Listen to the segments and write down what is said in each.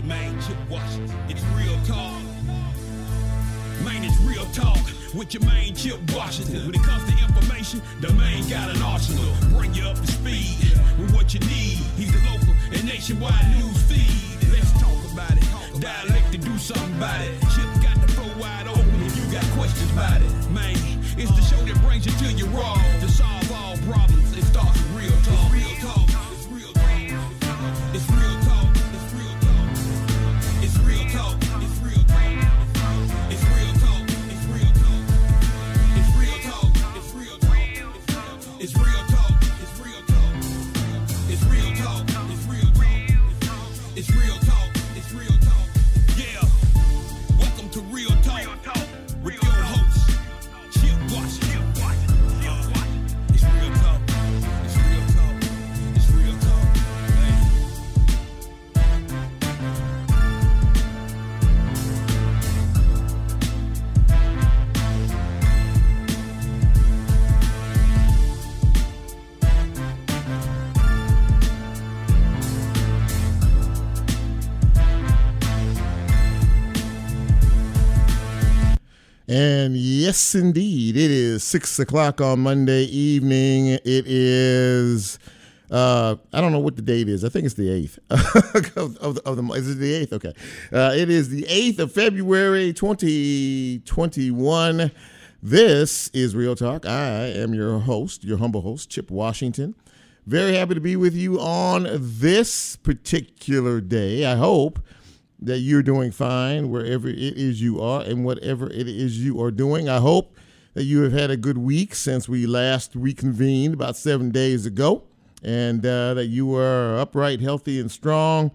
the main chip Washington. It's real talk. Man, it's real talk with your main chip Washington. When it comes to information, the main got an arsenal. Bring you up to speed with what you need. He's the local and nationwide news feed. Let's talk about it. Dialect to do something about it. Chip got the flow wide open if you got questions about it. Man, it's the show that brings you to your raw to solve all problems. Yes, indeed, it is six o'clock on Monday evening. It is. Uh, I don't know what the date is. I think it's the eighth of, of, the- of the. Is it the eighth? Okay. Uh, it is the eighth of February, twenty twenty one. This is Real Talk. I am your host, your humble host, Chip Washington. Very happy to be with you on this particular day. I hope that you're doing fine wherever it is you are and whatever it is you are doing. I hope that you have had a good week since we last reconvened about seven days ago and uh, that you are upright, healthy, and strong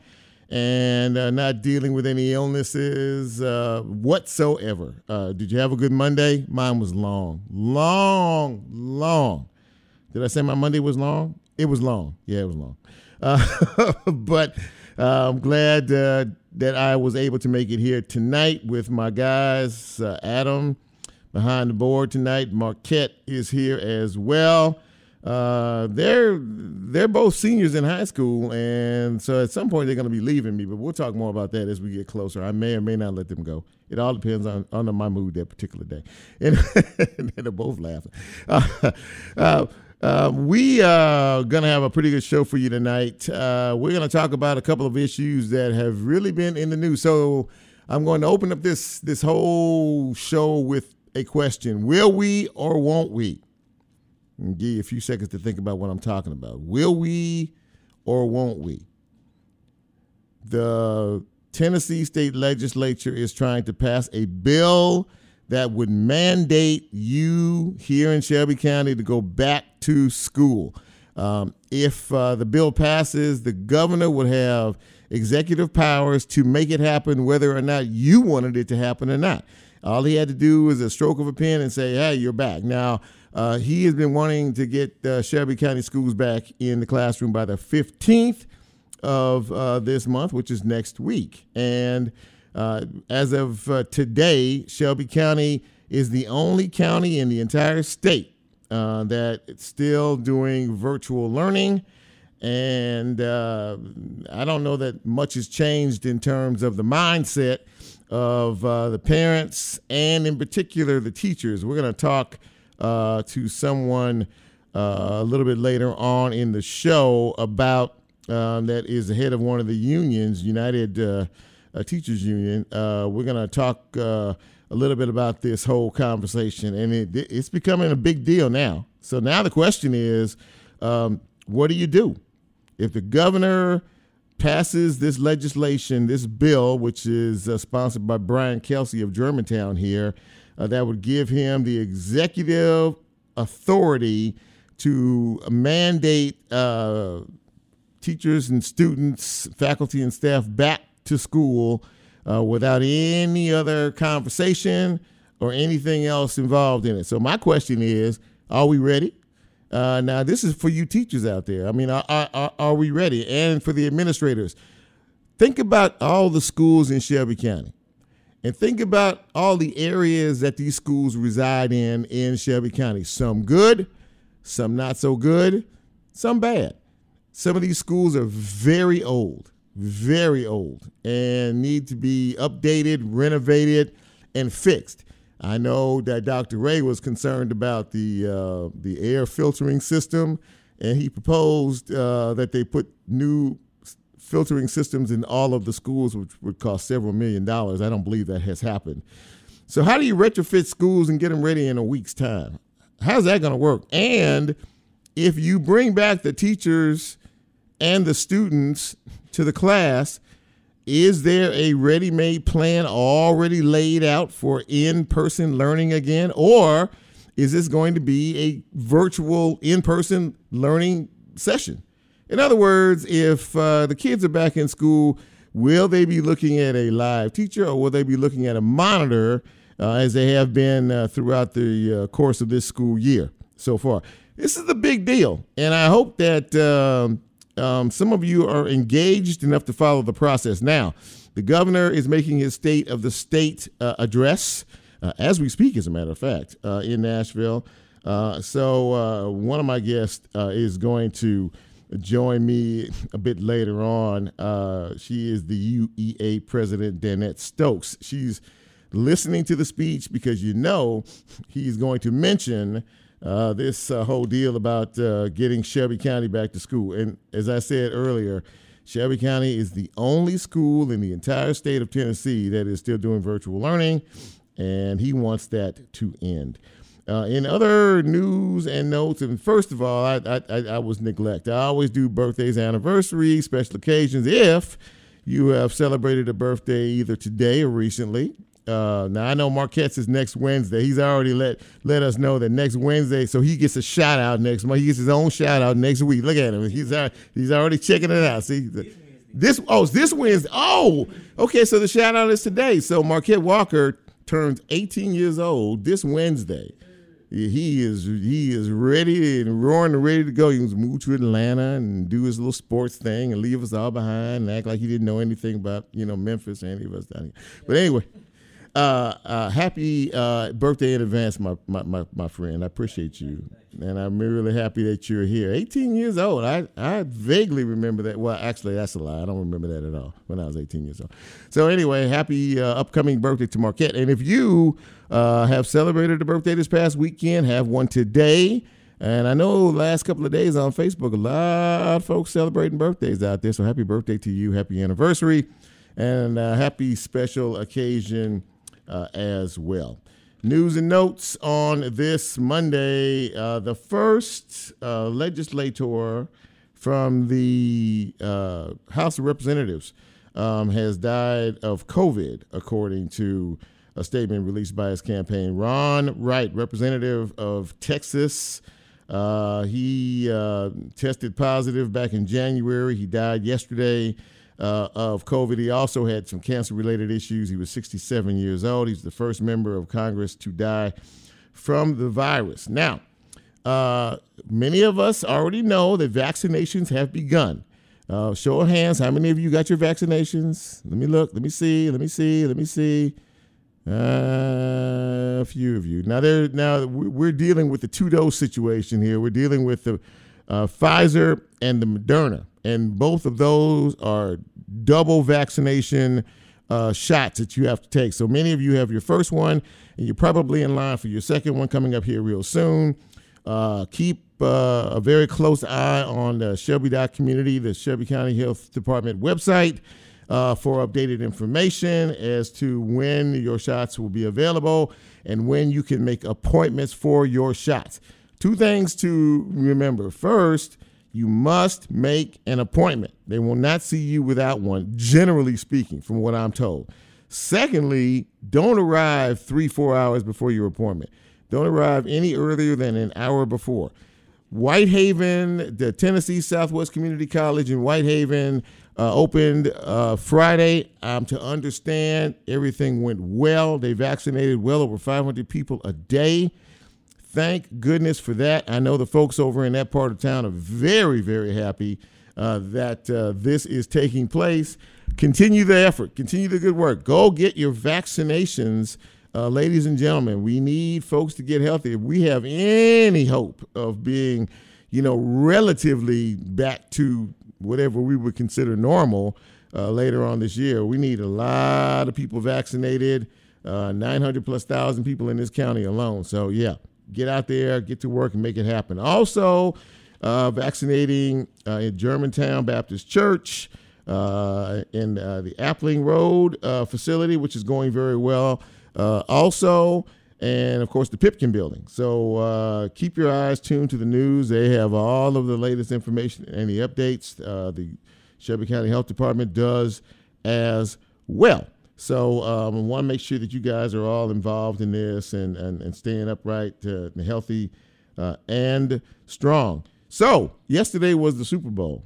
and uh, not dealing with any illnesses uh, whatsoever. Uh, did you have a good Monday? Mine was long, long, long. Did I say my Monday was long? It was long. Yeah, it was long. Uh, but uh, I'm glad uh, that I was able to make it here tonight with my guys. Uh, Adam behind the board tonight. Marquette is here as well. Uh, they're they're both seniors in high school, and so at some point they're going to be leaving me. But we'll talk more about that as we get closer. I may or may not let them go. It all depends on on my mood that particular day. And, and they're both laughing. Uh, uh, uh, we are going to have a pretty good show for you tonight. Uh, we're going to talk about a couple of issues that have really been in the news. So I'm going to open up this this whole show with a question: Will we or won't we? And give you a few seconds to think about what I'm talking about. Will we or won't we? The Tennessee state legislature is trying to pass a bill that would mandate you here in Shelby County to go back to school. Um, if uh, the bill passes, the governor would have executive powers to make it happen, whether or not you wanted it to happen or not. All he had to do was a stroke of a pen and say, "Hey, you're back." Now, uh, he has been wanting to get uh, Shelby County schools back in the classroom by the 15th of uh, this month, which is next week. And uh, as of uh, today, Shelby County is the only county in the entire state uh, still doing virtual learning. And uh, I don't know that much has changed in terms of the mindset of uh, the parents and, in particular, the teachers. We're going to talk uh, to someone uh, a little bit later on in the show about um, that is the head of one of the unions, United uh, uh, Teachers Union. Uh, we're going to talk uh, a little bit about this whole conversation, and it, it's becoming a big deal now. So now the question is, um, what do you do if the governor passes this legislation, this bill, which is uh, sponsored by Brian Kelsey of Germantown here, uh, that would give him the executive authority to mandate uh, teachers and students, faculty and staff back to school uh, without any other conversation or anything else involved in it. So my question is, are we ready? Uh, now, this is for you teachers out there. I mean, are, are, are we ready? And for the administrators, think about all the schools in Shelby County and think about all the areas that these schools reside in in Shelby County. Some good, some not so good, some bad. Some of these schools are very old, very old and need to be updated, renovated, and fixed. I know that Dr. Ray was concerned about the uh, the air filtering system, and he proposed uh, that they put new filtering systems in all of the schools, which would cost several million dollars. I don't believe that has happened. So, how do you retrofit schools and get them ready in a week's time? How's that going to work? And if you bring back the teachers and the students to the class, is there a ready made plan already laid out for in person learning again? Or is this going to be a virtual in person learning session? In other words, if uh, the kids are back in school, will they be looking at a live teacher or will they be looking at a monitor uh, as they have been uh, throughout the uh, course of this school year so far? This is the big deal. And I hope that um, um, some of you are engaged enough to follow the process. Now, the governor is making his state of the state uh, address uh, as we speak, as a matter of fact, in Nashville. so, one of my guests is going to join me a bit later on. Uh, she is the UEA president, Danette Stokes. She's listening to the speech because you know he's going to mention uh, this uh, whole deal about uh, getting Shelby County back to school. And as I said earlier, Shelby County is the only school in the entire state of Tennessee that is still doing virtual learning, and he wants that to end. Uh, in other news and notes, and first of all, I, I, I was neglect. I always do birthdays, anniversaries, special occasions. If you have celebrated a birthday either today or recently, uh, now I know Marquette's is next Wednesday. He's already let let us know that next Wednesday, so he gets a shout out next month. He gets his own shout out next week. Look at him. He's he's already checking it out. See this oh this Wednesday. Oh, okay. So the shout out is today. So Marquette Walker turns 18 years old this Wednesday he is he is ready and roaring and ready to go. He was move to Atlanta and do his little sports thing and leave us all behind and act like he didn't know anything about you know Memphis or any of us down here. But anyway, uh, uh, happy uh, birthday in advance, my, my, my, my, friend. I appreciate you. And I'm really happy that you're here. 18 years old. I, I vaguely remember that. Well, actually, that's a lie. I don't remember that at all when I was 18 years old. So, anyway, happy uh, upcoming birthday to Marquette. And if you uh, have celebrated a birthday this past weekend, have one today. And I know last couple of days on Facebook, a lot of folks celebrating birthdays out there. So, happy birthday to you. Happy anniversary. And uh, happy special occasion uh, as well. News and notes on this Monday. Uh, the first uh, legislator from the uh, House of Representatives um, has died of COVID, according to a statement released by his campaign. Ron Wright, representative of Texas, uh, he uh, tested positive back in January. He died yesterday uh, of COVID. He also had some cancer related issues. He was 67 years old. He's the first member of Congress to die from the virus. Now, uh, many of us already know that vaccinations have begun. Uh, show of hands, how many of you got your vaccinations? Let me look. Let me see. Let me see. Let me see. Uh, a few of you. Now, there. Now we're dealing with the two dose situation here. We're dealing with the uh, Pfizer and the Moderna and both of those are double vaccination uh, shots that you have to take. So many of you have your first one, and you're probably in line for your second one coming up here real soon. Uh, keep uh, a very close eye on the Shelby Dock community, the Shelby County Health Department website. Uh, for updated information as to when your shots will be available and when you can make appointments for your shots. Two things to remember. First, you must make an appointment. They will not see you without one, generally speaking, from what I'm told. Secondly, don't arrive three, four hours before your appointment. Don't arrive any earlier than an hour before. Whitehaven, the Tennessee Southwest Community College in Whitehaven uh, opened uh, Friday. Um, to understand, everything went well. They vaccinated well over 500 people a day. Thank goodness for that. I know the folks over in that part of town are very, very happy uh, that uh, this is taking place. Continue the effort, continue the good work. Go get your vaccinations, uh, ladies and gentlemen. We need folks to get healthy. If we have any hope of being, you know, relatively back to whatever we would consider normal, uh, later on this year. We need a lot of people vaccinated, uh, 900 plus thousand people in this county alone. So, yeah, get out there, get to work, and make it happen. Also, uh, vaccinating uh, in Germantown Baptist Church. Uh, in uh, the Appling Road facility, which is going very well. also, and of course the Pipkin building. So uh, keep your eyes tuned to the news. They have all of the latest information and the updates. Uh, the Shelby County Health Department does as well. So um, I want to make sure that you guys are all involved in this and, and, and staying upright uh, and healthy uh, and strong. So yesterday was the Super Bowl.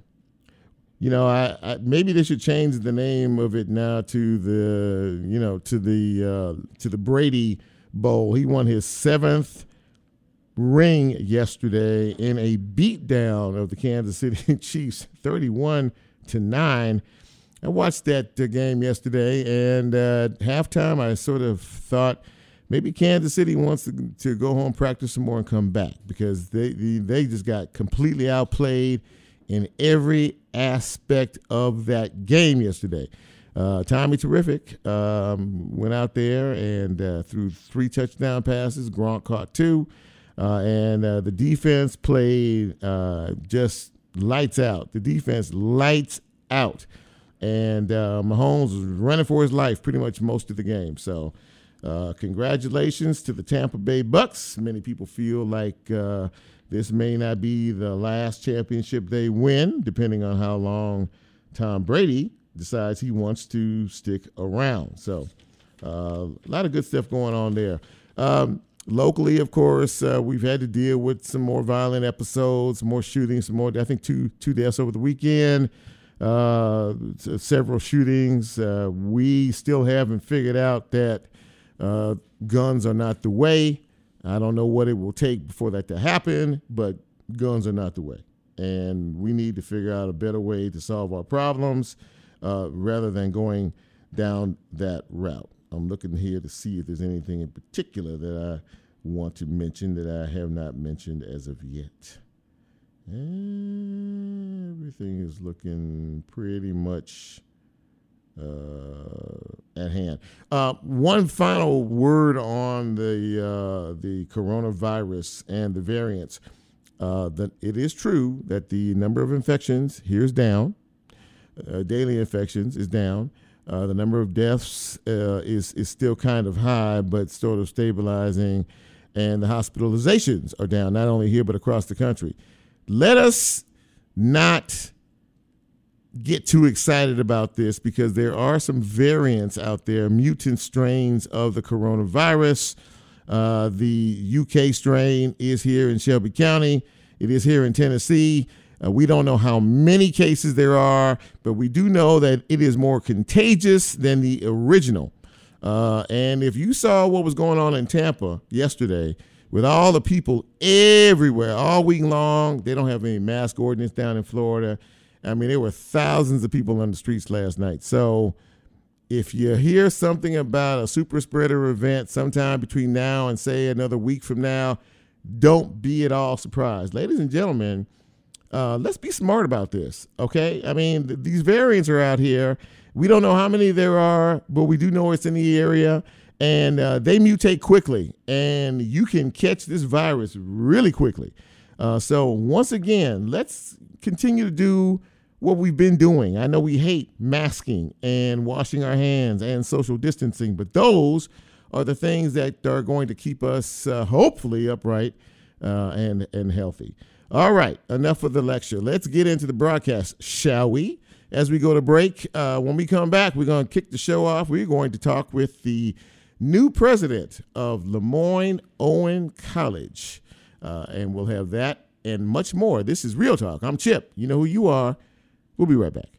You know, I, I, maybe they should change the name of it now to the you know to the uh, to the Brady Bowl. He won his seventh ring yesterday in a beatdown of the Kansas City Chiefs, 31 to 9. I watched that uh, game yesterday, and uh, halftime, I sort of thought maybe Kansas City wants to, to go home, practice some more, and come back because they, they just got completely outplayed in every aspect of that game yesterday. Uh, Tommy Terrific um, went out there and uh, threw three touchdown passes. Gronk caught two. Uh, and uh, the defense played uh, just lights out. The defense lights out. And uh, Mahomes was running for his life pretty much most of the game. So, congratulations to the Tampa Bay Bucks. Many people feel like this may not be the last championship they win, depending on how long Tom Brady decides he wants to stick around. So, uh, a lot of good stuff going on there. Um, locally, of course, uh, we've had to deal with some more violent episodes, more shootings, more. I think two two deaths over the weekend. Uh, several shootings. Uh, we still haven't figured out that uh, guns are not the way. I don't know what it will take for that to happen, but guns are not the way. And we need to figure out a better way to solve our problems uh, rather than going down that route. I'm looking here to see if there's anything in particular that I want to mention that I have not mentioned as of yet. Everything is looking pretty much uh, at hand. Uh, one final word on the uh, the coronavirus and the variants. Uh, that it is true that the number of infections here is down uh, daily infections is down. Uh, the number of deaths is is still kind of high, but sort of stabilizing, and the hospitalizations are down not only here but across the country. Let us not get too excited about this because there are some variants out there, mutant strains of the coronavirus. Uh, the UK strain is here in Shelby County. It is here in Tennessee. Uh, we don't know how many cases there are, but we do know that it is more contagious than the original. Uh, and if you saw what was going on in Tampa yesterday, with all the people everywhere all week long, they don't have any mask ordinance down in Florida. I mean, there were thousands of people on the streets last night. So if you hear something about a super spreader event sometime between now and say another week from now, don't be at all surprised. Ladies and gentlemen, uh, let's be smart about this, okay? I mean, th- these variants are out here. We don't know how many there are, but we do know it's in the area, and uh, they mutate quickly, and you can catch this virus really quickly. Uh, so, once again, let's continue to do what we've been doing. I know we hate masking and washing our hands and social distancing, but those are the things that are going to keep us uh, hopefully upright uh, and and healthy. All right, enough of the lecture. Let's get into the broadcast, shall we? As we go to break, uh, when we come back, we're going to kick the show off. We're going to talk with the new president of Lemoyne Owen College, uh, and we'll have that and much more. This is Real Talk. I'm Chip. You know who you are. We'll be right back.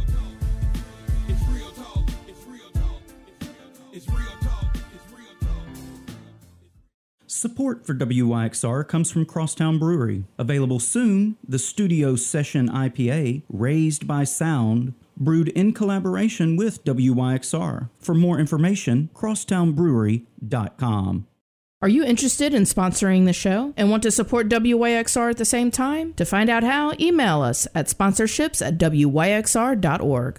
Support for WYXR comes from Crosstown Brewery. Available soon, the Studio Session IPA, Raised by Sound, brewed in collaboration with WYXR. For more information, crosstownbrewery.com. Are you interested in sponsoring the show and want to support WYXR at the same time? To find out how, email us at sponsorships at WYXR.org.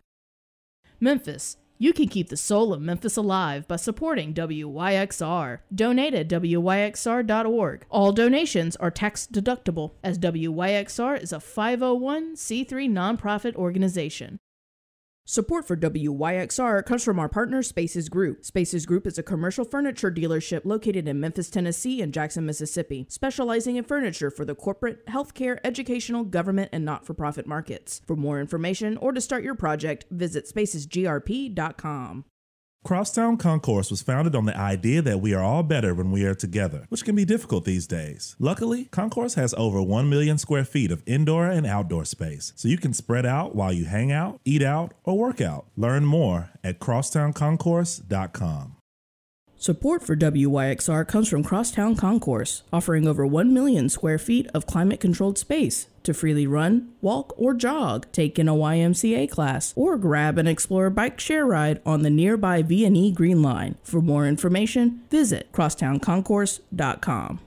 Memphis. You can keep the soul of Memphis alive by supporting WYXR. Donate at WYXR.org. All donations are tax deductible, as WYXR is a 501c3 nonprofit organization. Support for WYXR comes from our partner Spaces Group. Spaces Group is a commercial furniture dealership located in Memphis, Tennessee and Jackson, Mississippi, specializing in furniture for the corporate, healthcare, educational, government, and not for profit markets. For more information or to start your project, visit spacesgrp.com. Crosstown Concourse was founded on the idea that we are all better when we are together, which can be difficult these days. Luckily, Concourse has over 1 million square feet of indoor and outdoor space, so you can spread out while you hang out, eat out, or work out. Learn more at crosstownconcourse.com. Support for WYXR comes from Crosstown Concourse, offering over 1 million square feet of climate controlled space to freely run, walk, or jog, take in a YMCA class, or grab and explore a bike share ride on the nearby V&E Green Line. For more information, visit crosstownconcourse.com.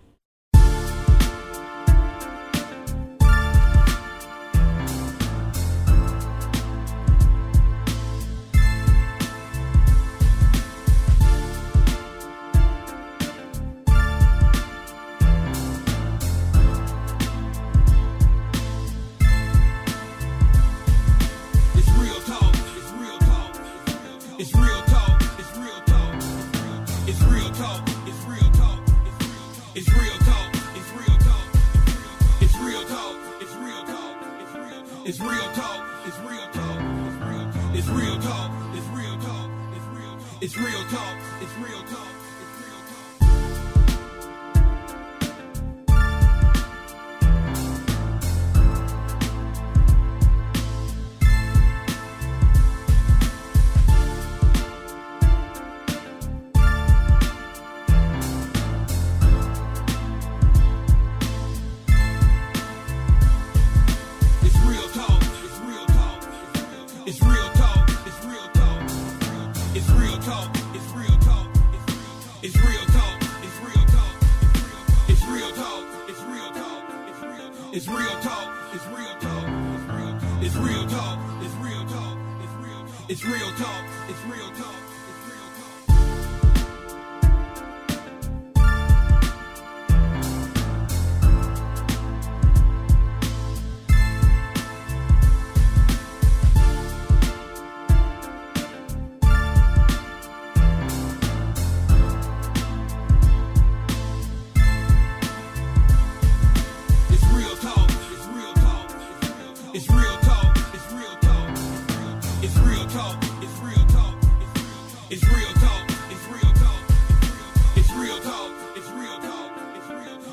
It's real talk. It's real talk. It's real talk. It's real talk. It's real talk. It's real talk.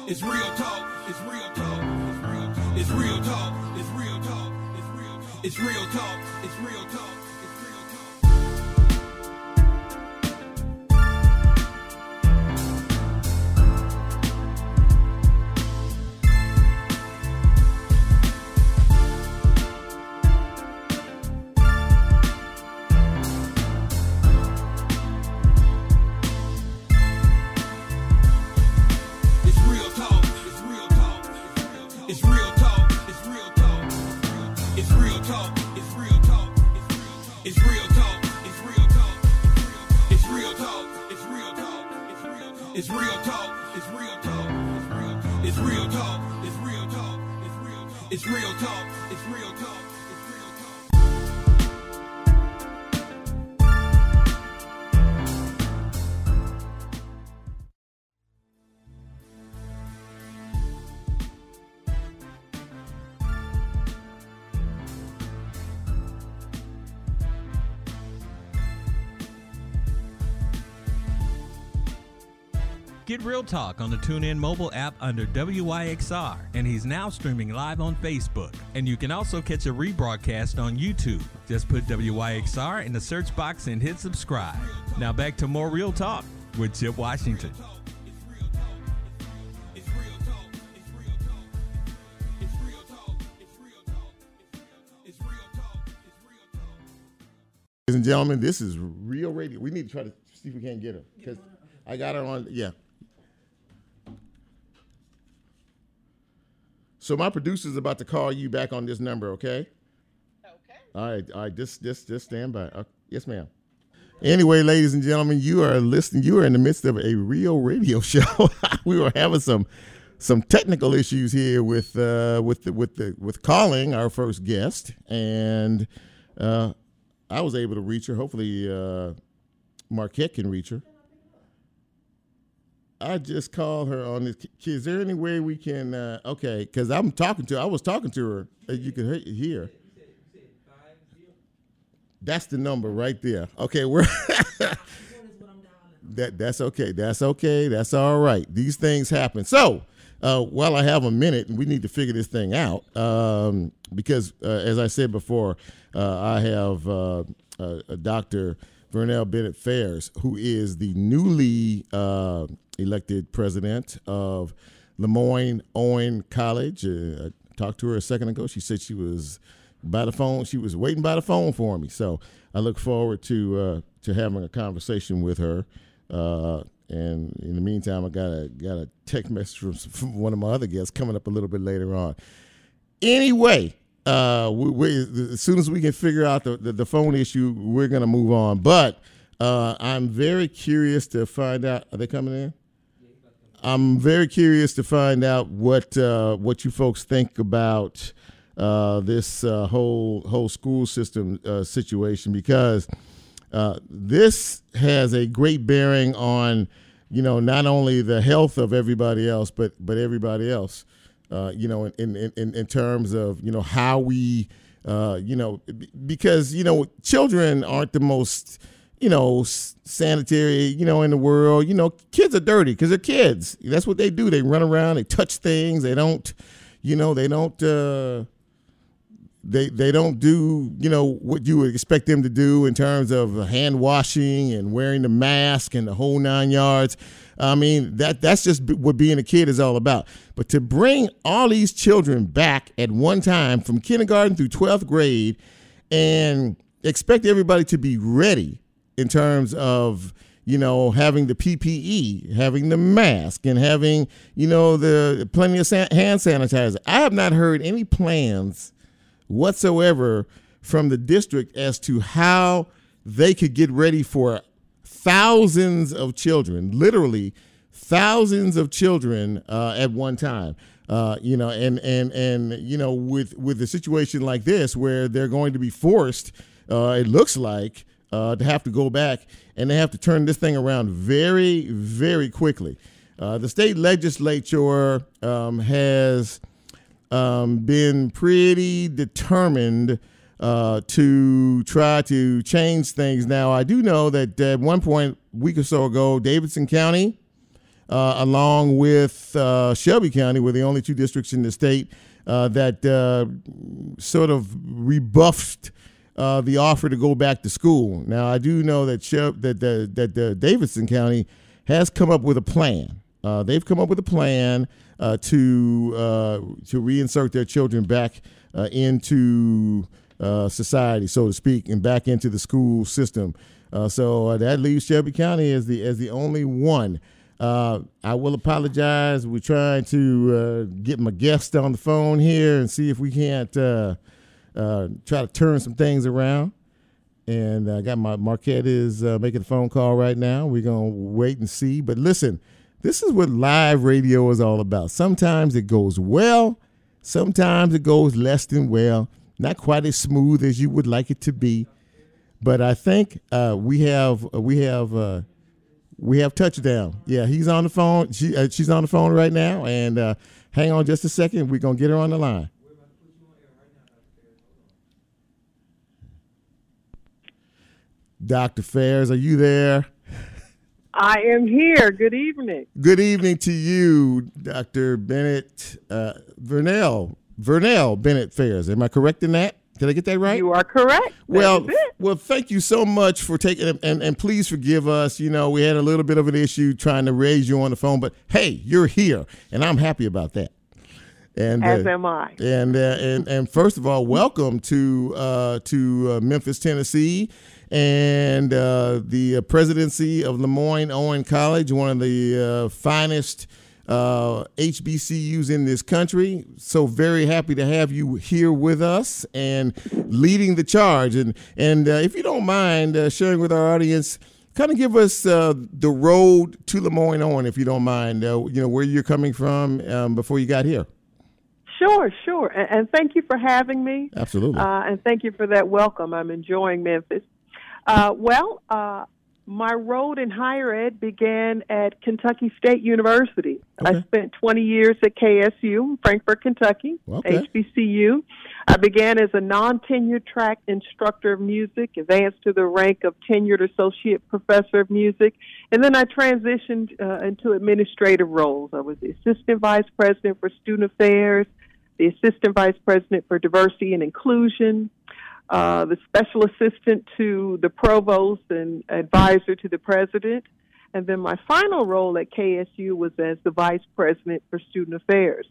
It's real talk. It's real talk. It's real talk. It's real talk. It's real talk. It's real talk. It's real Real Talk on the TuneIn mobile app under WYXR, and he's now streaming live on Facebook. And you can also catch a rebroadcast on YouTube. Just put WYXR in the search box and hit subscribe. Now back to more Real Talk with Chip Washington. Ladies and gentlemen, this is real radio. We need to try to see if we can't get her because I got her on. Yeah. So my producer's about to call you back on this number. Okay. Okay. All right. All right. Just, just, just stand by. Uh, yes, ma'am. Anyway, ladies and gentlemen, you are listening. You are in the midst of a real radio show. we were having some some technical issues here with uh, with the, with the with calling our first guest, and uh, I was able to reach her. Hopefully, uh, Marquette can reach her. I just called her on this. Is there any way we can? Uh, okay, because I'm talking to. I was talking to her. You can he- hear. That's the number right there. Okay, we're. that that's okay. That's okay. That's all right. These things happen. So, uh, while I have a minute, we need to figure this thing out um, because, uh, as I said before, uh, I have uh, uh, Dr. Vernell Bennett Fairs, who is the newly uh, elected president of Lemoyne Owen College. Uh, I talked to her a second ago. She said she was by the phone. She was waiting by the phone for me. So I look forward to uh, to having a conversation with her. Uh, and in the meantime, I got a got a text message from, from one of my other guests coming up a little bit later on. Anyway, uh, we, we, as soon as we can figure out the, the, the phone issue, we're gonna move on. But uh, I'm very curious to find out. Are they coming in? I'm very curious to find out what uh, what you folks think about uh, this uh, whole whole school system uh, situation because uh, this has a great bearing on you know not only the health of everybody else but but everybody else uh, you know in, in in in terms of you know how we uh, you know because you know children aren't the most you know sanitary you know in the world. You know kids are dirty because they're kids. That's what they do. They run around they touch things they don't you know they don't uh, they they don't do you know what you would expect them to do in terms of hand washing and wearing the mask and the whole nine yards. I mean that that's just what being a kid is all about. But to bring all these children back at one time from kindergarten through twelfth grade and expect everybody to be ready in terms of you know having the PPE, having the mask, and having you know the plenty of hand sanitizer. I have not heard any plans whatsoever from the district as to how they could get ready for thousands of children, literally thousands of children uh, at one time. Uh, you know, and and and you know, with with a situation like this where they're going to be forced, uh, it looks like, uh, to have to go back and they have to turn this thing around very, very quickly. Uh, the state legislature um, has um, been pretty determined uh, to try to change things. Now, I do know that at one point, a week or so ago, Davidson County, uh, along with uh, Shelby County, were the only two districts in the state uh, that uh, sort of rebuffed uh, the offer to go back to school. Now, I do know that that the, that the Davidson County has come up with a plan. They've come up with a plan to to reinsert their children back into uh, society, so to speak, and back into the school system. Uh, so uh, that leaves Shelby County as the as the only one. Uh, I will apologize. We're trying to uh, get my guest on the phone here and see if we can't try to turn some things around. And I got my Marquette is making a phone call right now. We're gonna wait and see. But listen, this is what live radio is all about. Sometimes it goes well, sometimes it goes less than well. Not quite as smooth as you would like it to be. But I think uh, we have we have uh, we have touchdown. Yeah, he's on the phone. She uh, she's on the phone right now. And uh, hang on just a second. We're gonna get her on the line. Dr. Fairs, are you there? I am here. Good evening. Good evening to you, Dr. Bennett uh, Vernell. Vernell Bennett Fairs. Am I correct in that? Did I get that right? You are correct. Well, well, thank you so much for taking it, and, and please forgive us. You know, we had a little bit of an issue trying to raise you on the phone, but hey, you're here, and I'm happy about that. And as uh, am I. And uh, and and first of all, welcome to uh, to uh, Memphis, Tennessee, and uh, the presidency of Lemoyne-Owen College, one of the finest uh, HBCUs in this country. So very happy to have you here with us and leading the charge. And and uh, if you don't mind uh, sharing with our audience, kind of give us uh, the road to Lemoyne-Owen, if you don't mind. Uh, you know where you're coming from um, before you got here. Sure, sure, and, and thank you for having me. Absolutely, uh, and thank you for that welcome. I'm enjoying Memphis. well, my road in higher ed began at Kentucky State University. Okay. I spent 20 years at KSU, Frankfort, Kentucky, okay. HBCU. I began as a non tenured track instructor of music, advanced to the rank of tenured associate professor of music, and then I transitioned uh, into administrative roles. I was the assistant vice president for student affairs, the assistant vice president for diversity and inclusion, uh, the special assistant to the provost and advisor to the president. And then my final role at KSU was as the vice president for student affairs.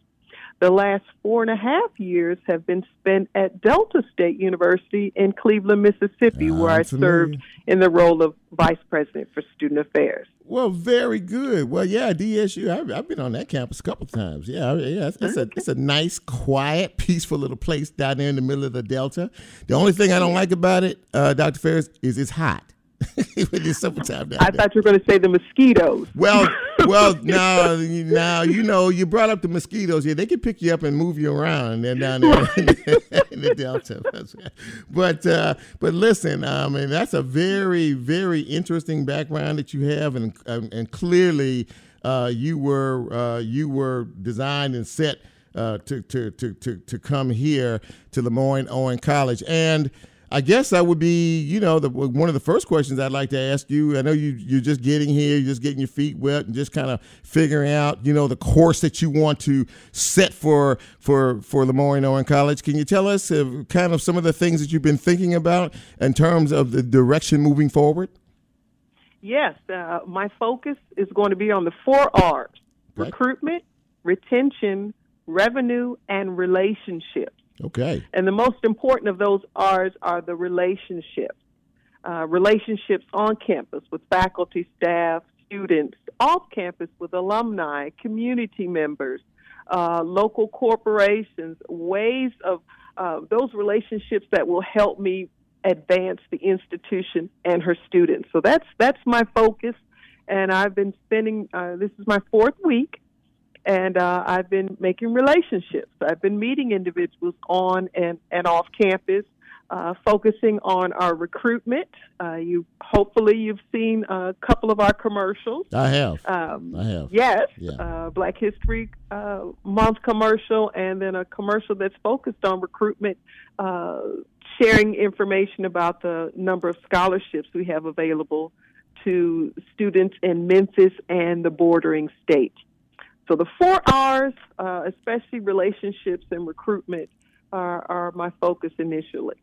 The last four and a half years have been spent at Delta State University in Cleveland, Mississippi, where I served in the role of vice president for student affairs. Well, very good. Well, yeah, DSU. I've, I've been on that campus a couple times. Yeah, yeah. It's, it's, a it's a nice, quiet, peaceful little place down there in the middle of the Delta. The only thing I don't like about it, uh, Dr. Fairs, is it's hot. summertime down I there. thought you were going to say the mosquitoes. Well, well, now, now you know you brought up the mosquitoes. Yeah, they can pick you up and move you around. And down there in the Delta. But uh, but listen, I mean that's a very very interesting background that you have, and um, and clearly uh, you were uh, you were designed and set uh, to, to to to to come here to Lemoyne-Owen College and. I guess that would be, you know, the, one of the first questions I'd like to ask you. I know you you're just getting here, you're just getting your feet wet, and just kind of figuring out, you know, the course that you want to set for for for Lemoyne-Owen College. Can you tell us uh, kind of some of the things that you've been thinking about in terms of the direction moving forward? Yes, uh, my focus is going to be on the four R's: right. recruitment, retention, revenue, and relationships. Okay. And the most important of those R's are the relationships. Uh, relationships on campus with faculty, staff, students, off campus with alumni, community members, uh, local corporations, ways of uh, those relationships that will help me advance the institution and her students. So that's that's my focus, and I've been spending. Uh, this is my fourth week and uh, I've been making relationships. I've been meeting individuals on and, and off campus, uh, focusing on our recruitment. Uh, you hopefully you've seen a couple of our commercials. I have. Um, I have. Yes, yeah. Uh, Black History uh, Month commercial, and then a commercial that's focused on recruitment. Uh, sharing information about the number of scholarships we have available to students in Memphis and the bordering states. So the four R's, uh, especially relationships and recruitment, are, are my focus initially.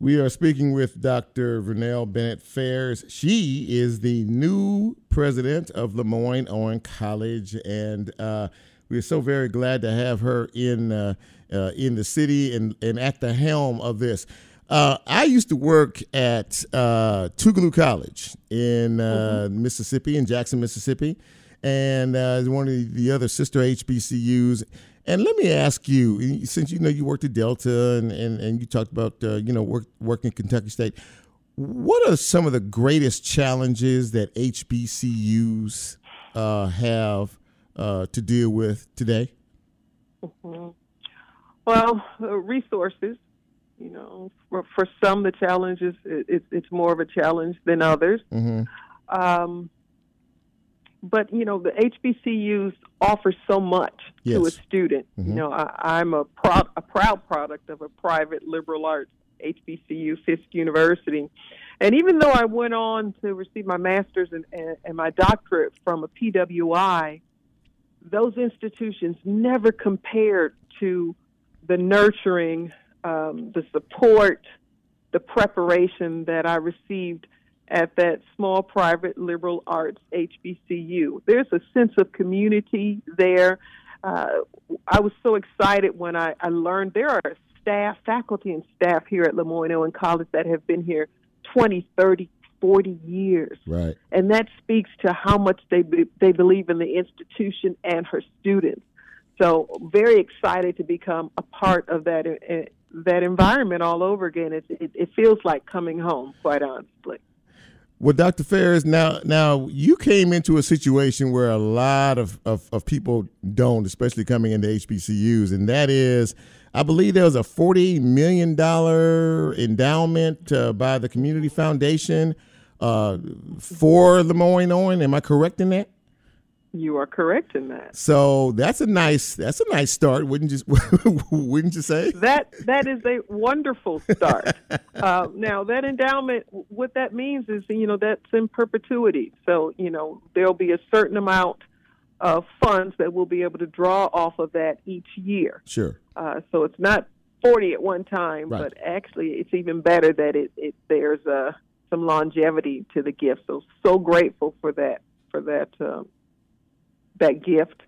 We are speaking with Dr. Vernell Bennett Fairs. She is the new president of Lemoyne-Owen College, and uh, we are so very glad to have her in uh, uh, in the city and, and at the helm of this. Uh, I used to work at uh, Tougaloo College in uh, mm-hmm. Mississippi, in Jackson, Mississippi and uh, one of the other sister HBCUs. And let me ask you, since you know you worked at Delta and, and, and you talked about uh, you know work, working Kentucky State, what are some of the greatest challenges that HBCUs uh, have uh, to deal with today? Mm-hmm. Well, uh, resources. You know, for, for some, the challenges it, it's more of a challenge than others. Mm-hmm. Um, but you know the HBCUs offer so much yes. to a student. Mm-hmm. You know, I, am a, pro- a proud product of a private liberal arts HBCU, Fisk University. And even though I went on to receive my master's and, and, and my doctorate from a PWI, those institutions never compared to the nurturing, um, the support, the preparation that I received at that small private liberal arts HBCU. There's a sense of community there. Uh, I was so excited when I, I learned there are staff, faculty, and staff here at Lemoyne-Owen College that have been here 20, 30, 40 years. Right. And that speaks to how much they be, they believe in the institution and her students. So very excited to become a part of that uh, that environment all over again. It, it, it feels like coming home, quite honestly. Well, Dr. Fairs, now now you came into a situation where a lot of, of, of, people don't, especially coming into HBCUs, and that is, I believe there was a $40 million endowment uh, by the Community Foundation uh, for Lemoyne-Owen. Am I correct in that? You are correct in that. So that's a nice that's a nice start, wouldn't you? wouldn't you say? That that is a wonderful start. uh, now that endowment, what that means is you know that's in perpetuity. So you know there'll be a certain amount of funds that we'll be able to draw off of that each year. Sure. Uh, so it's not forty at one time, right. but actually it's even better that it, it there's uh, some longevity to the gift. So so grateful for that for that. Um, that gift.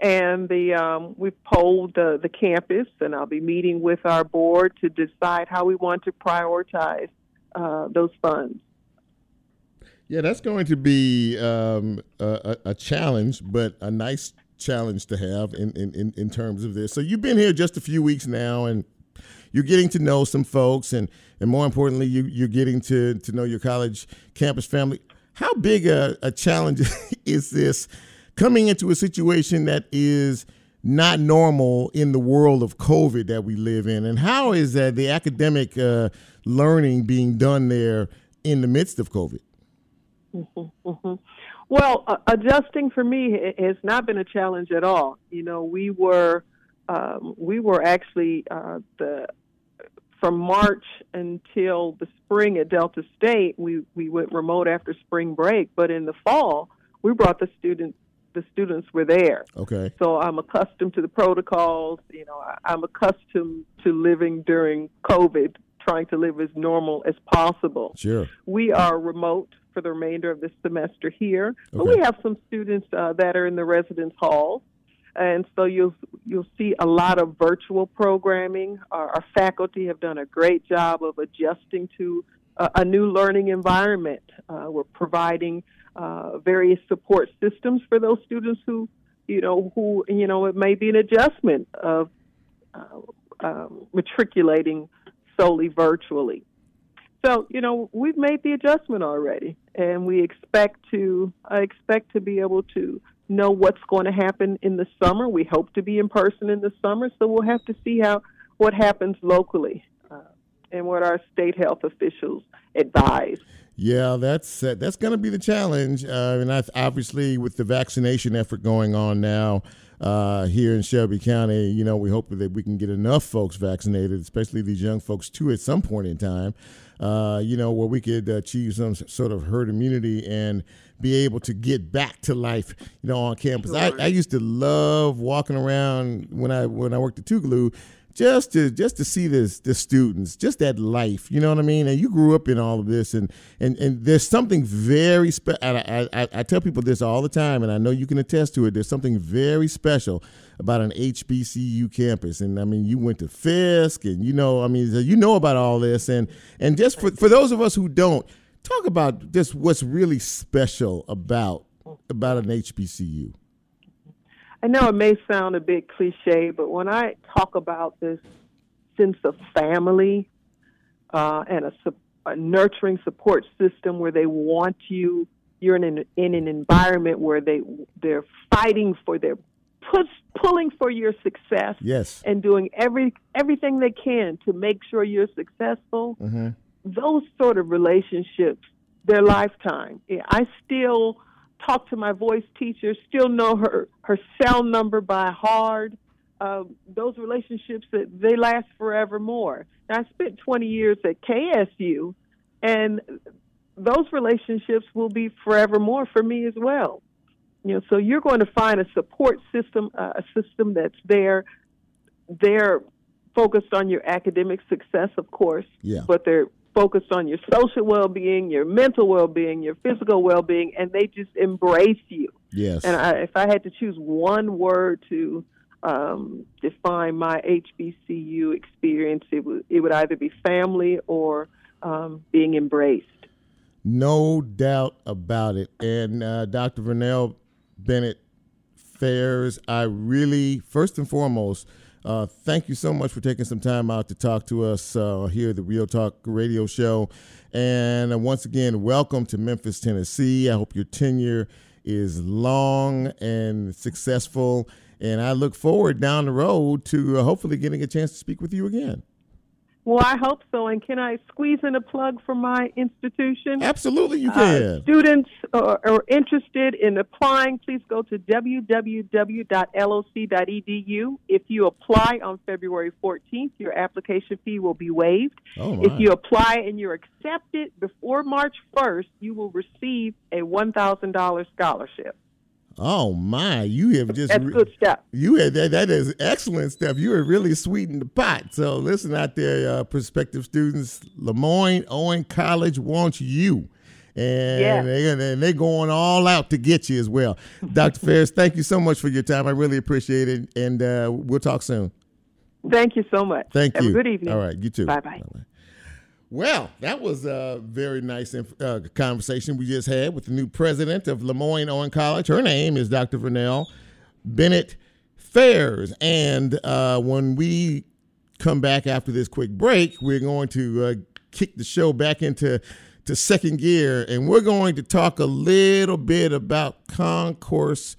And the um, we've polled the, the campus, and I'll be meeting with our board to decide how we want to prioritize uh, those funds. Yeah, that's going to be um, a, a, challenge, but a nice challenge to have in, in, in terms of this. So you've been here just a few weeks now, and you're getting to know some folks, and, and more importantly, you, you're getting to, to know your college campus family. How big a, a challenge is this coming into a situation that is not normal in the world of COVID that we live in? And how is that the academic uh, learning being done there in the midst of COVID? Mm-hmm, mm-hmm. Well, uh, adjusting for me has not been a challenge at all. You know, we were um, we were actually uh, the from March until the spring at Delta State. We we went remote after spring break, but in the fall we brought the students the students were there. Okay. So I'm accustomed to the protocols. You know, I, am accustomed to living during COVID, trying to live as normal as possible. Sure. We are remote for the remainder of this semester here, but we have some students uh, that are in the residence hall. And so you'll you'll see a lot of virtual programming. Our, our faculty have done a great job of adjusting to a, a new learning environment. Uh, we're providing uh, various support systems for those students who, you know, who you know it may be an adjustment of uh, um, matriculating solely virtually. So you know we've made the adjustment already, and we expect to I expect to be able to know what's going to happen in the summer. We hope to be in person in the summer, so we'll have to see how what happens locally and what our state health officials advise. Yeah, that's uh, that's going to be the challenge, uh, and that's obviously with the vaccination effort going on now uh, here in Shelby County. You know, we hope that we can get enough folks vaccinated, especially these young folks too, at some point in time. Uh, you know, where we could achieve some sort of herd immunity and be able to get back to life, you know, on campus. Sure. I, I used to love walking around when I when I worked at Tougaloo just to just to see this the students, just that life. You know what I mean? And you grew up in all of this, and and and there's something very special. I, I I tell people this all the time, and I know you can attest to it. There's something very special about an HBCU campus, and I mean, you went to Fisk, and you know, I mean, you know about all this, and and just for for those of us who don't, talk about just what's really special about about an HBCU. I know it may sound a bit cliche, but when I talk about this sense of family uh, and a, a, nurturing support system where they want you, you're in an, in an environment where they they're fighting for their push, pulling for your success, yes, and doing every everything they can to make sure you're successful. Mm-hmm. Those sort of relationships, their lifetime. I still talk to my voice teacher, still know her, her cell number by heart. uh, those relationships that they last forevermore. Now, I spent 20 years at KSU, and those relationships will be forevermore for me as well. You know, so you're going to find a support system, uh, a system that's there. They're focused on your academic success, of course, Yeah. but they're focused on your social well-being, your mental well-being, your physical well-being, and they just embrace you. Yes. And I, if I had to choose one word to um, define my HBCU experience, it would it would either be family or um, being embraced. No doubt about it. And uh, Dr. Vernell Bennett Fairs, I really, first and foremost, uh, thank you so much for taking some time out to talk to us uh, here at the Real Talk Radio Show. And uh, once again, welcome to Memphis, Tennessee. I hope your tenure is long and successful. And I look forward down the road to uh, hopefully getting a chance to speak with you again. Well, I hope so. And can I squeeze in a plug for my institution? Absolutely, you Uh, can. students are, are interested in applying, please go to www.loc.edu. If you apply on February 14th, your application fee will be waived. oh. If you apply and you're accepted before March 1st, you will receive a $1,000 scholarship. Oh my, you have just That's re- good stuff. you had that that is excellent stuff. You are really sweetening the pot. So listen out there, uh, prospective students, Lemoyne-Owen College wants you. And Yeah. they and they're going all out to get you as well. Dr. Fairs, thank you so much for your time. I really appreciate it. And uh, we'll talk soon. Thank you so much. Thank Have you. a good evening. All right, you too. Bye-bye. Bye-bye. Well, that was a very nice inf- uh, conversation we just had with the new president of Lemoyne-Owen College. Her name is Dr. Vernell Bennett Fairs. And uh, when we come back after this quick break, we're going to uh, kick the show back into to second gear, and we're going to talk a little bit about concourse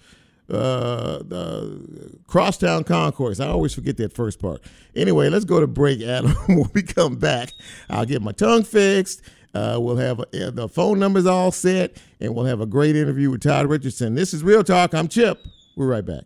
uh, the crosstown concourse. I always forget that first part. Anyway, let's go to break, Adam. when we come back, I'll get my tongue fixed. Uh, we'll have uh, the phone numbers all set, and we'll have a great interview with Todd Richardson. This is Real Talk. I'm Chip. We're right back.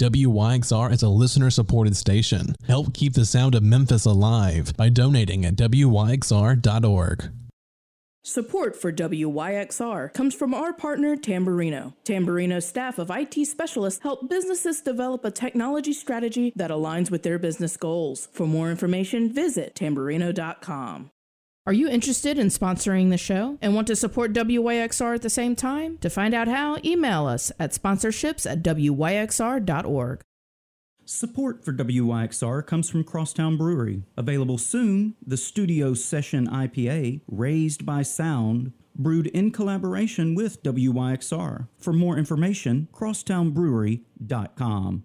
WYXR is a listener supported station. Help keep the sound of Memphis alive by donating at WYXR.org. Support for WYXR comes from our partner Tamburino. Tamburino's staff of IT specialists help businesses develop a technology strategy that aligns with their business goals. For more information, visit tamburino.com. Are you interested in sponsoring the show and want to support WYXR at the same time? To find out how, email us at sponsorships at WYXR.org. Support for WYXR comes from Crosstown Brewery. Available soon, the Studio Session IPA, Raised by Sound, brewed in collaboration with WYXR. For more information, crosstownbrewery.com.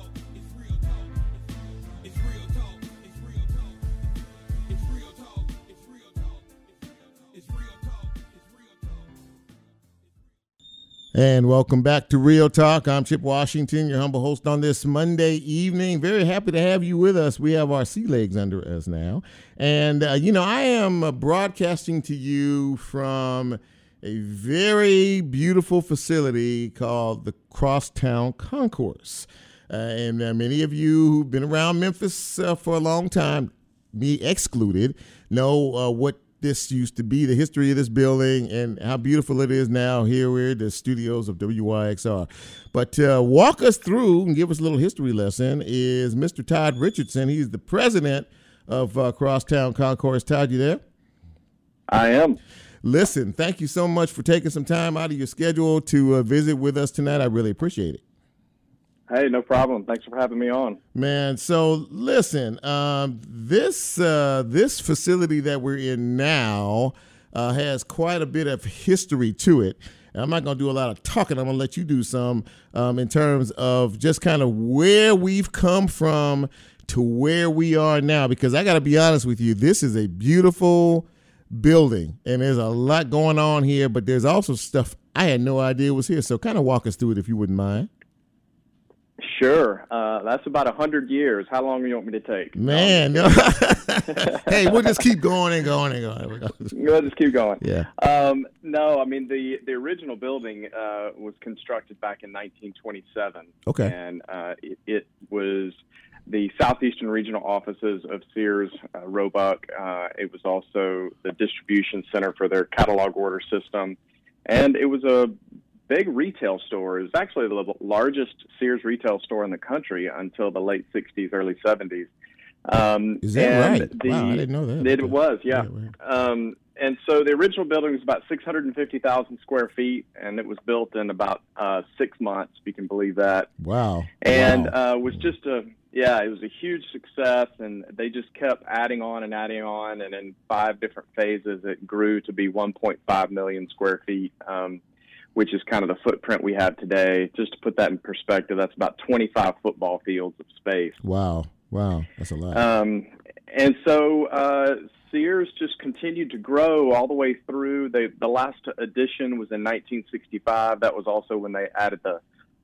And welcome back to Real Talk. I'm Chip Washington, your humble host on this Monday evening. Very happy to have you with us. We have our sea legs under us now. And, uh, you know, I am uh, broadcasting to you from a very beautiful facility called the Crosstown Concourse. Uh, and uh, many of you who've been around Memphis uh, for a long time me excluded, know what this used to be, the history of this building, and how beautiful it is now. Here we're at the studios of WYXR. But uh, walk us through and give us a little history lesson is Mr. Todd Richardson. He's the president of uh, Crosstown Concourse. Todd, you there? I am. Listen, thank you so much for taking some time out of your schedule to uh, visit with us tonight. I really appreciate it. Hey, no problem. Thanks for having me on. Man, so listen, um, this uh, this facility that we're in now uh, has quite a bit of history to it. And I'm not going to do a lot of talking. I'm going to let you do some um, in terms of just kind of where we've come from to where we are now. Because I got to be honest with you, this is a beautiful building, and there's a lot going on here. But there's also stuff I had no idea was here. So kind of walk us through it if you wouldn't mind. Sure. Uh, that's about a hundred years. How long do you want me to take? Man, no. hey, we'll just keep going and going and going. we'll just keep going. Yeah. Um, no, I mean the the original building uh, was constructed back in 1927. Okay. And uh, it, it, was the southeastern regional offices of Sears uh, Roebuck. Uh, it was also the distribution center for their catalog order system, and it was a big retail store. It was actually the largest Sears retail store in the country until the late 60s, early 70s. Um, Is that right? The, wow, I didn't know that. It was, yeah. Um, and so the original building was about 650,000 square feet, and it was built in about uh, six months, if you can believe that. Wow. And wow. Uh, was just a, yeah, it was a huge success, and they just kept adding on and adding on, and in five different phases, it grew to be 1.5 million square feet. Um, which is kind of the footprint we have today. Just to put that in perspective, that's about 25 football fields of space. Wow. Wow. That's a lot. Um, and so uh, Sears just continued to grow all the way through. They, the last edition was in 1965. That was also when they added the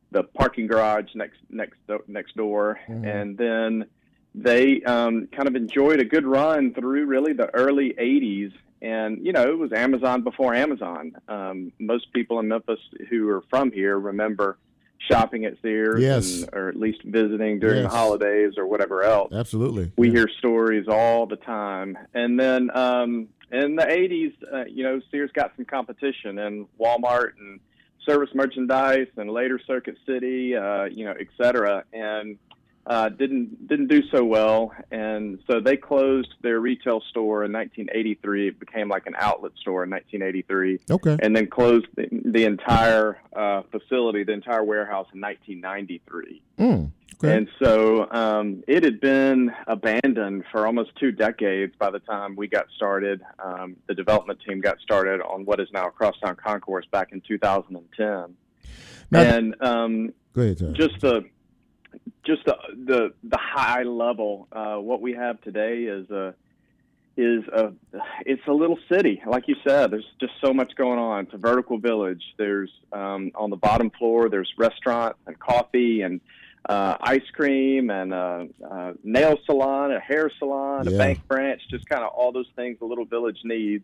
the parking garage next next next door, mm-hmm. and then they um, kind of enjoyed a good run through really the early 80s and you know it was Amazon before Amazon. Um, most people in Memphis who are from here remember shopping at Sears, yes. and, or at least visiting during yes. the holidays or whatever else. Absolutely, we yeah. hear stories all the time. And then um, in the '80s, uh, you know, Sears got some competition, and Walmart and Service Merchandise, and later Circuit City, uh, you know, et cetera, and uh, didn't didn't do so well, and so they closed their retail store in 1983. It became like an outlet store in 1983. Okay. And then closed the, the entire uh, facility, the entire warehouse in 1993. Mm, okay. And so um, it had been abandoned for almost two decades by the time we got started. Um, the development team got started on what is now Crosstown Concourse back in 2010. Now, and um, go ahead, just the just the the, the high level. Uh, what we have today is a is a it's a little city, like you said. There's just so much going on. It's a vertical village. There's um, on the bottom floor. There's restaurant and coffee and uh, ice cream and a, a nail salon, a hair salon, Yeah. a bank branch. Just kind of all those things a little village needs.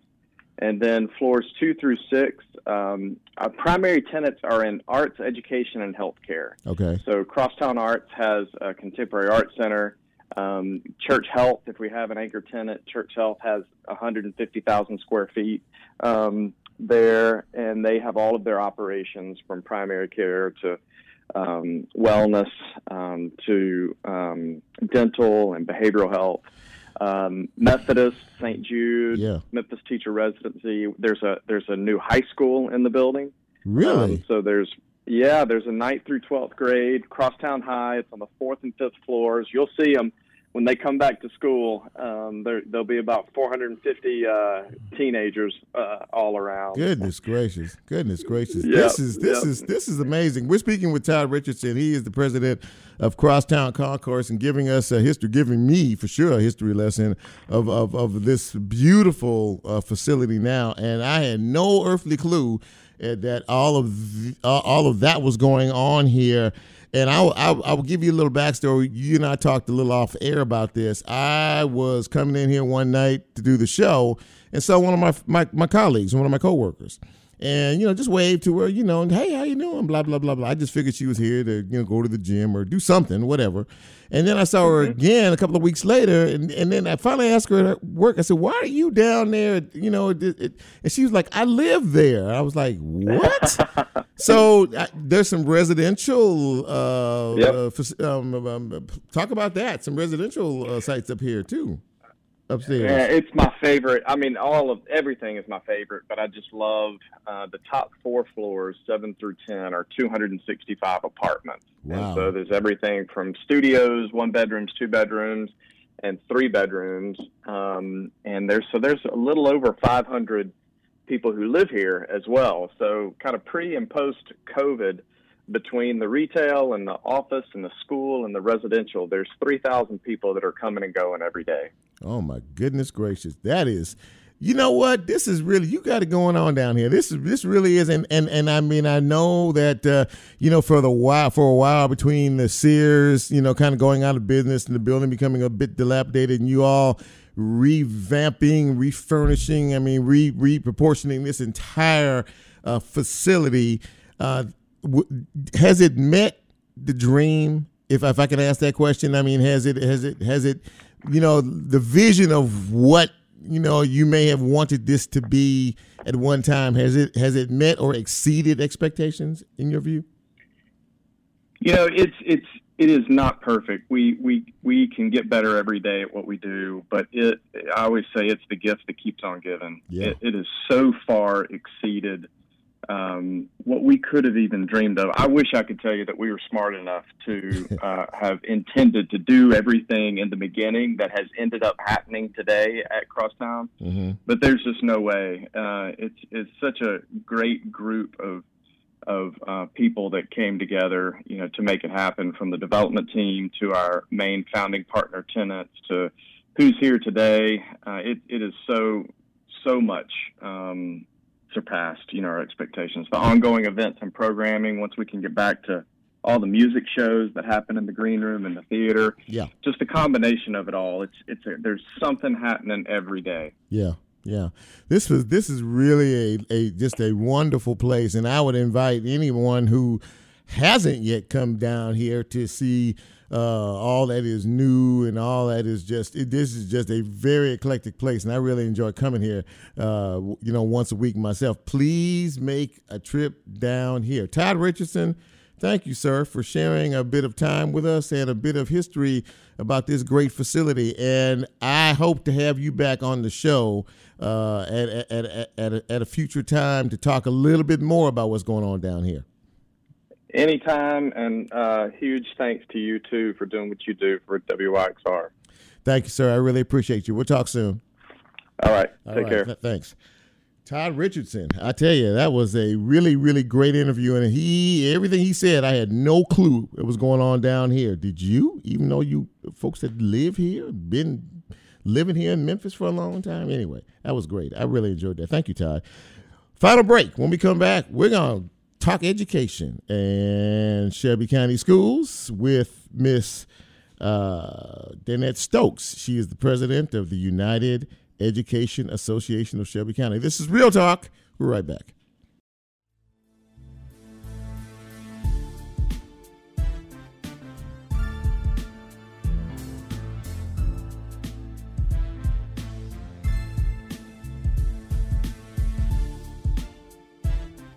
And then floors two through six, um, our primary tenants are in arts, education, and healthcare. Okay. So Crosstown Arts has a contemporary art center. Um, Church Health, if we have an anchor tenant, Church Health has 150,000 square feet um, there, and they have all of their operations from primary care to um, wellness um, to um, dental and behavioral health. Um, Methodist, St. Jude, Yeah. Memphis Teacher Residency. There's a there's a new high school in the building. Really? Um, so there's yeah, there's a ninth through twelfth grade, Crosstown High. It's on the fourth and fifth floors. You'll see them when they come back to school. Um, there, there'll be about 450 uh, teenagers uh, all around. Goodness gracious! Goodness gracious! Yep, This is this yep. is this is amazing. We're speaking with Todd Richardson. He is the president of Crosstown Concourse and giving us a history, giving me for sure a history lesson of of, of this beautiful uh, facility now. And I had no earthly clue that all of uh, all of that was going on here. And I'll, I'll, I'll give you a little backstory. You and I talked a little off air about this. I was coming in here one night to do the show, and so one of my my, my colleagues, one of my coworkers, and you know just wave to her, you know, and hey, how you doing? Blah blah blah blah. I just figured she was here to you know go to the gym or do something, whatever. And then I saw her Mm-hmm. again a couple of weeks later, and, and then I finally asked her at work. I said, "Why are you down there?" You know, it, it, and she was like, "I live there." I was like, "What?" so uh, there's some residential. Uh, Yep. uh, um, um, talk about that. Some residential uh, sites up here too, upstairs. Yeah, it's my favorite. I mean, all of everything is my favorite, but I just love uh, the top four floors, seven through ten, are 265 apartments. Wow. And so there's everything from studios, one bedrooms, two bedrooms, and three bedrooms. Um, and there's so there's a little over 500 people who live here as well. So kind of pre and post COVID. Between the retail and the office and the school and the residential, there's 3,000 people that are coming and going every day. Oh my goodness gracious. That is you know what? This is really you got it going on down here. This is this really is and and, and I mean I know that uh, you know for the while for a while between the Sears, you know, kind of going out of business and the building becoming a bit dilapidated and you all revamping, refurnishing, I mean re reproportioning this entire uh, facility uh, w- has it met the dream if if I can ask that question I mean has it has it has it you know the vision of what you know you may have wanted this to be at one time has it has it met or exceeded expectations in your view You know, it's it's it is not perfect. We we we can get better every day at what we do, but it I always say it's the gift that keeps on giving. Yeah. It, it has so far exceeded um, what we could have even dreamed of. I wish I could tell you that we were smart enough to uh, have intended to do everything in the beginning that has ended up happening today at Crosstown mm-hmm. but there's just no way. Uh, it's it's such a great group of of uh, people that came together, you know, to make it happen. From the development team to our main founding partner tenants to who's here today. Uh, it it is so so much um, surpassed, you know, our expectations. The ongoing events and programming. Once we can get back to all the music shows that happen in the green room and the theater, yeah just a combination of it all. It's it's a, there's something happening every day. Yeah, yeah. This was this is really a, a just a wonderful place, and I would invite anyone who hasn't yet come down here to see uh, all that is new and all that is just. It, this is just a very eclectic place, and I really enjoy coming here. Uh, you know, once a week myself. Please make a trip down here. Todd Richardson. Thank you, sir, for sharing a bit of time with us and a bit of history about this great facility. And I hope to have you back on the show uh, at, at, at, at, a, at a future time to talk a little bit more about what's going on down here. Anytime, and uh, huge thanks to you too for doing what you do for WYXR. Thank you, sir. I really appreciate you. We'll talk soon. All right, All take right, care. th- thanks. Todd Richardson, I tell you, that was a really, really great interview, and he everything he said, I had no clue it was going on down here. Did you? Even though you folks that live here, been living here in Memphis for a long time. Anyway, that was great. I really enjoyed that. Thank you, Todd. Final break. When we come back, we're gonna talk education and Shelby County Schools with Miss uh, Danette Stokes. She is the president of the United Education Association of Shelby County. This is Real Talk. We're right back.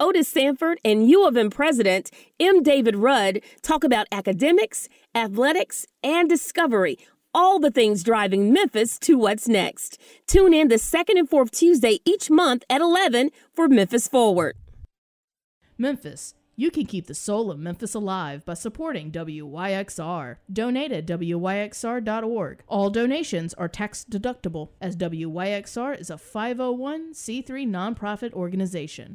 Otis Sanford and U of M president M. David Rudd talk about academics, athletics, and discovery. All the things driving Memphis to what's next. Tune in the second and fourth Tuesday each month at 11 for Memphis Forward. Memphis. You can keep the soul of Memphis alive by supporting WYXR. Donate at WYXR.org. All donations are tax deductible, as WYXR is a 501c3 nonprofit organization.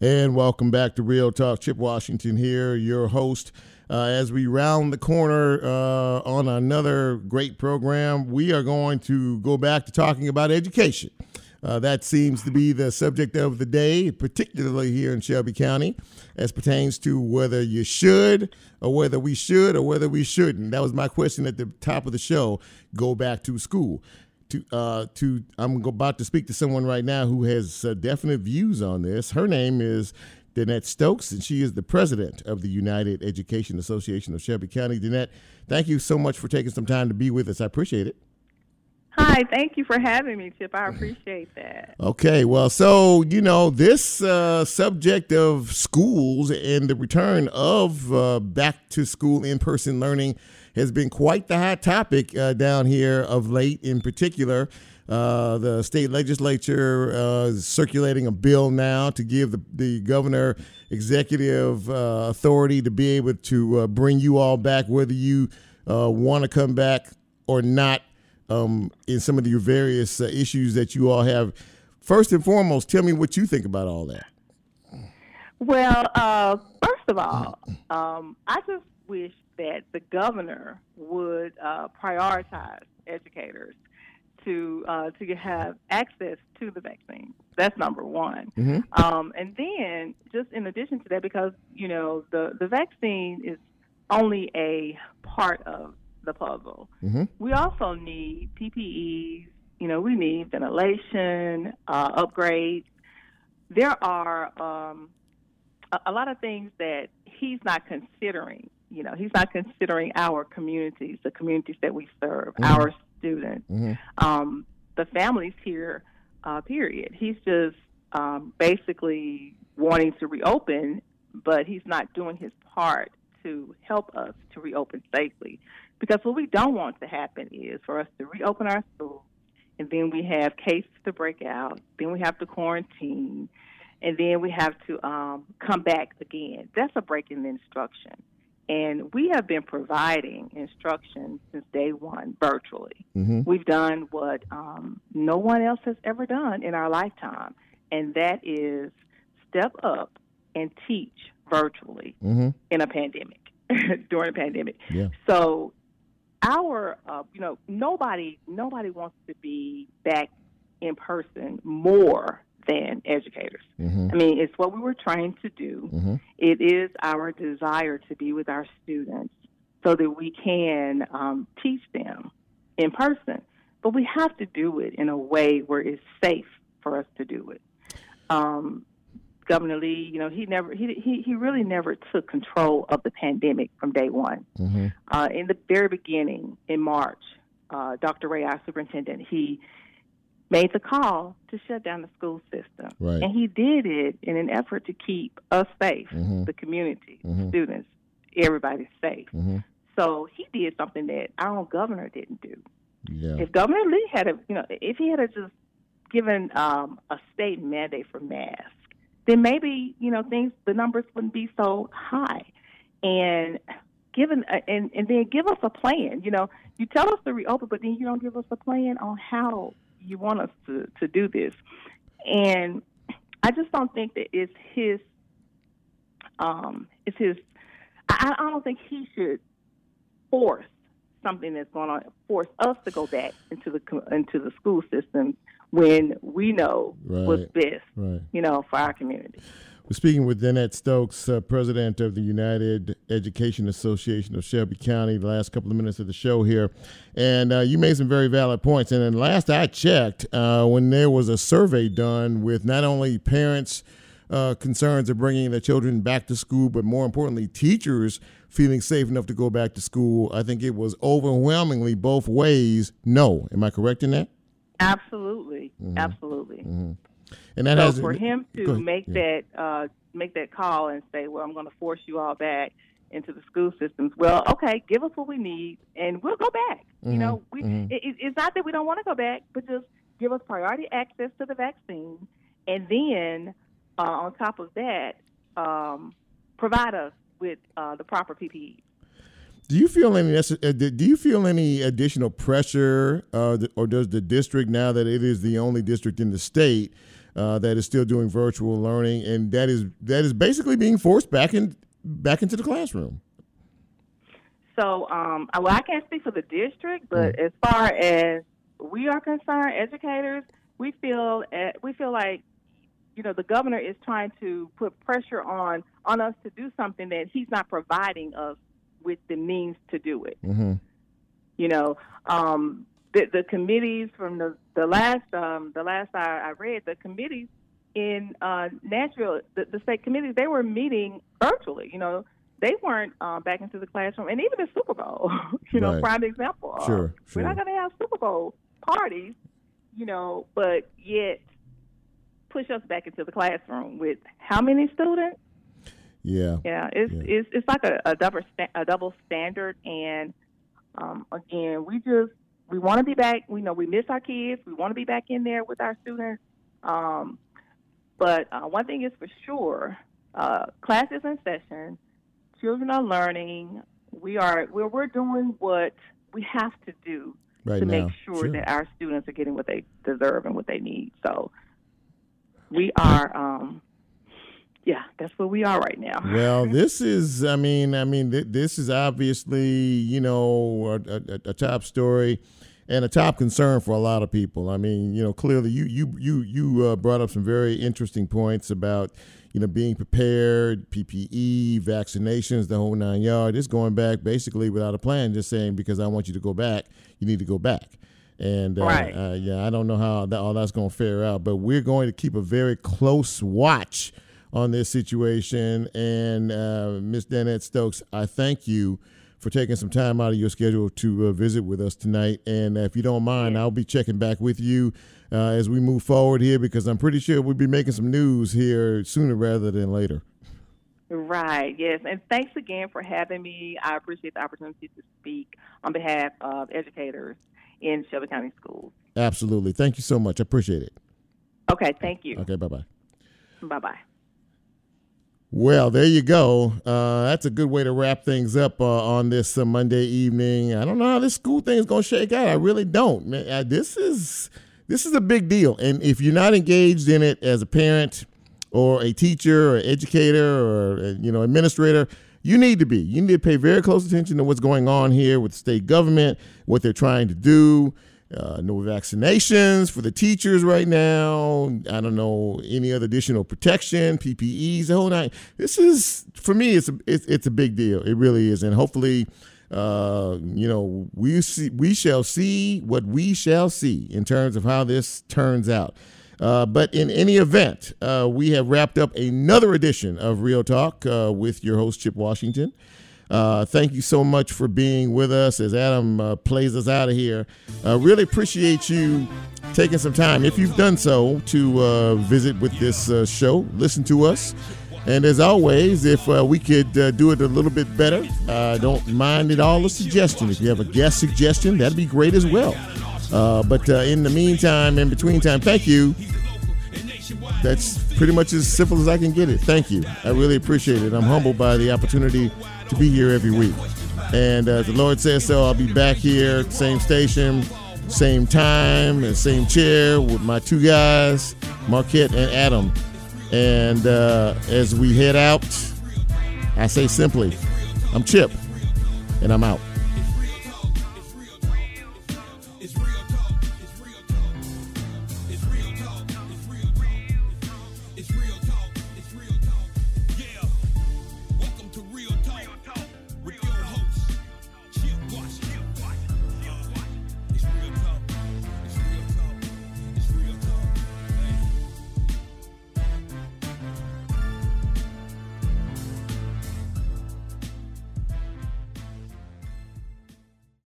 And welcome back to Real Talk. Chip Washington here, your host. Uh, as we round the corner uh, on another great program, we are going to go back to talking about education. Uh, that seems to be the subject of the day, particularly here in Shelby County, as pertains to whether you should or whether we should or whether we shouldn't. That was my question at the top of the show go back to school to uh, to I'm about to speak to someone right now who has uh, definite views on this. Her name is Danette Stokes, and she is the president of the United Education Association of Shelby County. Danette, thank you so much for taking some time to be with us. I appreciate it. Hi, thank you for having me, Chip. I appreciate that. Okay, well, so you know this uh, subject of schools and the return of uh, back to school in person learning has been quite the hot topic uh, down here of late. In particular, uh, the state legislature uh, is circulating a bill now to give the, the governor executive uh, authority to be able to uh, bring you all back, whether you uh, want to come back or not, um, in some of your various issues that you all have. First and foremost, tell me what you think about all that. Well, first of all, um, I just wish that the governor would uh, prioritize educators to uh, to have access to the vaccine. That's number one. Mm-hmm. Um, and then, just in addition to that, because you know the the vaccine is only a part of the puzzle. Mm-hmm. We also need PPEs. You know, we need ventilation uh, upgrades. There are um, a, a lot of things that he's not considering you know, he's not considering our communities, the communities that we serve, mm-hmm. our students, mm-hmm. um, the families here, uh, period. He's just um, basically wanting to reopen, but he's not doing his part to help us to reopen safely. Because what we don't want to happen is for us to reopen our schools, and then we have cases to break out, then we have to quarantine, and then we have to um, come back again. That's a break in the instruction. And we have been providing instruction since day one virtually. Mm-hmm. We've done what um, no one else has ever done in our lifetime, and that is step up and teach virtually mm-hmm. in a pandemic, during a pandemic. Yeah. So, our, uh, you know, nobody, nobody wants to be back in person more than educators. Mm-hmm. I mean, it's what we were trained to do. Mm-hmm. It is our desire to be with our students so that we can um, teach them in person. But we have to do it in a way where it's safe for us to do it. Um, Governor Lee, you know, he never, he, he, he really never took control of the pandemic from day one. Mm-hmm. Uh, in the very beginning, in March, uh, Dr. Ray, our superintendent, he made the call to shut down the school system. Right. And he did it in an effort to keep us safe, mm-hmm. the community, mm-hmm. students, everybody safe. Mm-hmm. So he did something that our own governor didn't do. Yeah. If Governor Lee had a, you know, if he had just given um, a state mandate for masks, then maybe you know things, the numbers wouldn't be so high. And given uh, and and then give us a plan. You know, you tell us to reopen, but then you don't give us a plan on how you want us to, to do this. And I just don't think that it's his um it's his I, I don't think he should force something that's going on force us to go back into the into the school system when we know right. what's best, right. you know, for our community. We're speaking with Danette Stokes, uh, president of the United Education Association of Shelby County, the last couple of minutes of the show here. And uh, you made some very valid points. And then last I checked, uh, when there was a survey done with not only parents' uh, concerns of bringing their children back to school, but more importantly, teachers feeling safe enough to go back to school, I think it was overwhelmingly both ways no. Am I correct in that? Absolutely. Mm-hmm. Absolutely. Mm-hmm. And that so has for him to make yeah. that uh, make that call and say, "Well, I'm going to force you all back," into the school systems. Well, okay, give us what we need, and we'll go back. Mhm, You know, we mhm. it, it's not that we don't want to go back, but just give us priority access to the vaccine, and then uh, on top of that, um, provide us with uh, the proper PPE. Do you feel any uh, do you feel any additional pressure, uh, or does the district now that it is the only district in the state uh, that is still doing virtual learning, and that is that is basically being forced back in back into the classroom? So, um, I- well, I can't speak for the district, but as far as we are concerned, educators, we feel uh, we feel like you know the governor is trying to put pressure on on us to do something that he's not providing us with the means to do it. Mm-hmm. You know, um, the the committees from the the last um, the last I, I read, the committees in uh, Nashville, the, the state committees, they were meeting virtually. You know, they weren't uh, back into the classroom, and even the Super Bowl. you know, Right. prime example. Uh, Sure, sure. We're not going to have Super Bowl parties, you know, but yet push us back into the classroom with how many students? Yeah. Yeah, it's Yeah. it's it's like a, a double sta- a double standard, and um, again, we just we want to be back. We know we miss our kids. We want to be back in there with our students. Um, but uh, one thing is for sure, uh, class is in session. Children are learning. We are we're we're doing what we have to do Right to now, make sure, sure. that our students are getting what they deserve and what they need. So we are, um, yeah, that's where we are right now. Well, this is, I mean, I mean, th- this is obviously, you know, a, a, a top story and a top concern for a lot of people. I mean, you know, clearly you you you you uh, brought up some very interesting points about, you know, being prepared, PPE, vaccinations, the whole nine yard. It's going back basically without a plan, just saying because I want you to go back, you need to go back. And uh, Right. uh, yeah, I don't know how that, all that's going to fare out, but we're going to keep a very close watch on this situation. And uh, Ms. Danette Stokes, I thank you for taking some time out of your schedule to uh, visit with us tonight. And if you don't mind, I'll be checking back with you uh, as we move forward here because I'm pretty sure we'll be making some news here sooner rather than later. Right, yes. And thanks again for having me. I appreciate the opportunity to speak on behalf of educators in Shelby County Schools. Absolutely. Thank you so much. I appreciate it. Okay, thank you. Okay, bye bye. Bye bye. Well, there you go. Uh, that's a good way to wrap things up uh, on this uh, Monday evening. I don't know how this school thing is going to shake out. I really don't. Man, uh, this is this is a big deal, and if you're not engaged in it as a parent or a teacher or educator or uh, you know administrator, you need to be. You need to pay very close attention to what's going on here with the state government, what they're trying to do. Uh, no vaccinations for the teachers right now. I don't know any other additional protection, PPEs, the whole night. This is for me. It's a it's, it's a big deal. It really is, and hopefully, uh, you know, we see we shall see what we shall see in terms of how this turns out. Uh, but in any event, uh, we have wrapped up another edition of Real Talk uh, with your host Chip Washington. Uh, thank you so much for being with us as Adam uh, plays us out of here. Uh, really appreciate you taking some time, if you've done so, to uh, visit with this uh, show, listen to us. And as always, if uh, we could do it a little bit better, don't mind at all a suggestion. If you have a guest suggestion, that'd be great as well. But in the meantime, in between time, thank you. That's pretty much as simple as I can get it. Thank you. I really appreciate it. I'm humbled by the opportunity to be here every week. And uh, the Lord says so. I'll be back here, same station, same time, and same chair with my two guys, Marquette and Adam. And uh, as we head out, I say simply, I'm Chip, and I'm out.